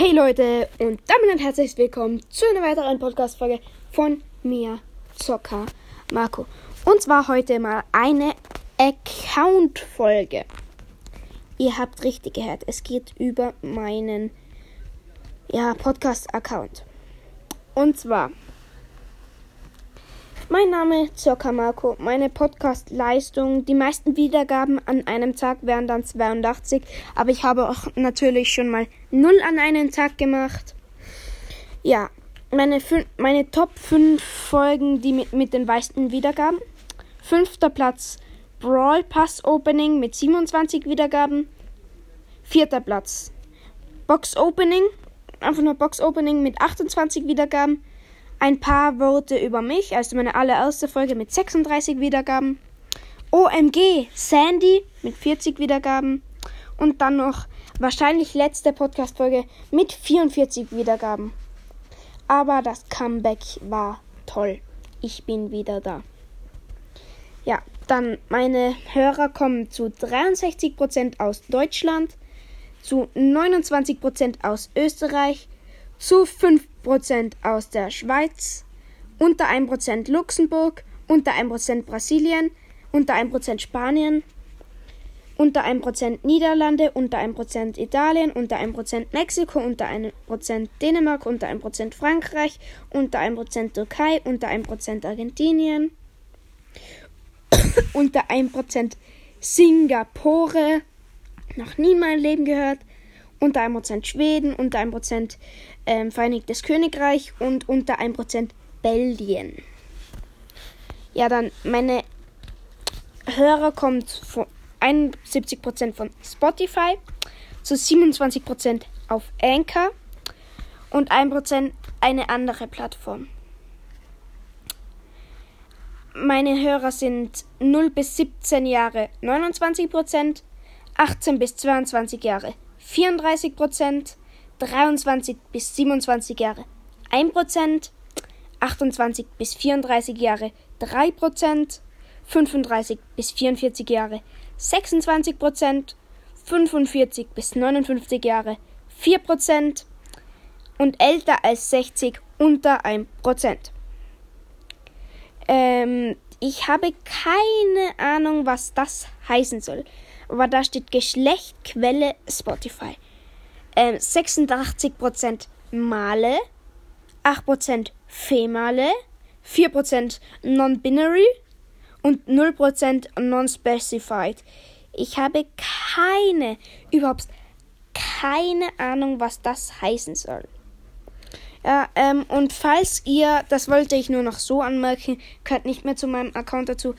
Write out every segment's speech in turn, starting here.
Hey Leute und damit ein herzliches Willkommen zu einer weiteren Podcast-Folge von mir, Zocker Marco. Und zwar heute mal eine Account-Folge. Ihr habt richtig gehört, es geht über meinen ja, Podcast-Account. Und zwar mein Name Zocker Marco. Meine Podcast-Leistung, die meisten Wiedergaben an einem Tag wären dann 82, aber ich habe auch natürlich schon mal 0 an einem Tag gemacht. Ja, meine, meine Top 5 Folgen, die mit, mit den meisten Wiedergaben. Fünfter Platz Brawl Pass Opening mit 27 Wiedergaben. Vierter Platz Box Opening, einfach nur Box Opening mit 28 Wiedergaben ein paar Worte über mich, also meine allererste Folge mit 36 Wiedergaben. OMG, Sandy mit 40 Wiedergaben. Und dann noch wahrscheinlich letzte Podcast-Folge mit 44 Wiedergaben. Aber das Comeback war toll. Ich bin wieder da. Ja, dann meine Hörer kommen zu 63% aus Deutschland, zu 29% aus Österreich, zu 5% aus der Schweiz, unter 1% Luxemburg, unter 1% Brasilien, unter 1% Spanien, unter 1% Niederlande, unter 1% Italien, unter 1% Mexiko, unter 1% Dänemark, unter 1% Frankreich, unter 1% Türkei, unter 1% Argentinien, unter 1% Singapore, noch nie in meinem Leben gehört, unter 1% Schweden, unter 1% ähm, Vereinigtes Königreich und unter 1% Belgien. Ja, dann meine Hörer kommt von 71% von Spotify zu 27% auf Anchor und 1% eine andere Plattform. Meine Hörer sind 0 bis 17 Jahre 29%, 18 bis 22 Jahre 34 Prozent, 23 bis 27 Jahre 1 Prozent, 28 bis 34 Jahre 3 Prozent, 35 bis 44 Jahre 26 Prozent, 45 bis 59 Jahre 4 Prozent und älter als 60 unter 1 Prozent. Ähm, ich habe keine Ahnung, was das heißen soll aber da steht Geschlecht, Quelle, Spotify. Ähm, 86% Male, 8% Female, 4% Non-Binary und 0% Non-Specified. Ich habe keine, überhaupt keine Ahnung, was das heißen soll. Ja, ähm, und falls ihr, das wollte ich nur noch so anmerken, gehört nicht mehr zu meinem Account dazu,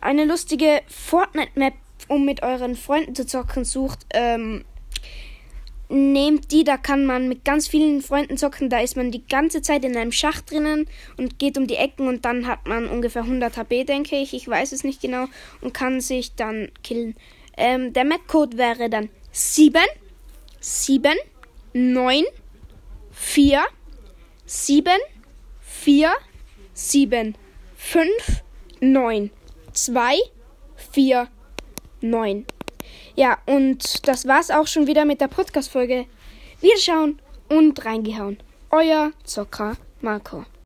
eine lustige Fortnite-Map um mit euren Freunden zu zocken sucht, ähm, nehmt die, da kann man mit ganz vielen Freunden zocken, da ist man die ganze Zeit in einem Schacht drinnen und geht um die Ecken und dann hat man ungefähr 100 HP, denke ich, ich weiß es nicht genau und kann sich dann killen. Ähm, der Map-Code wäre dann 7, 7, 9, 4, 7, 4, 7, 5, 9, 2, 4, 9. Ja, und das war's auch schon wieder mit der Podcast-Folge. Wir schauen und reingehauen. Euer Zocker Marco.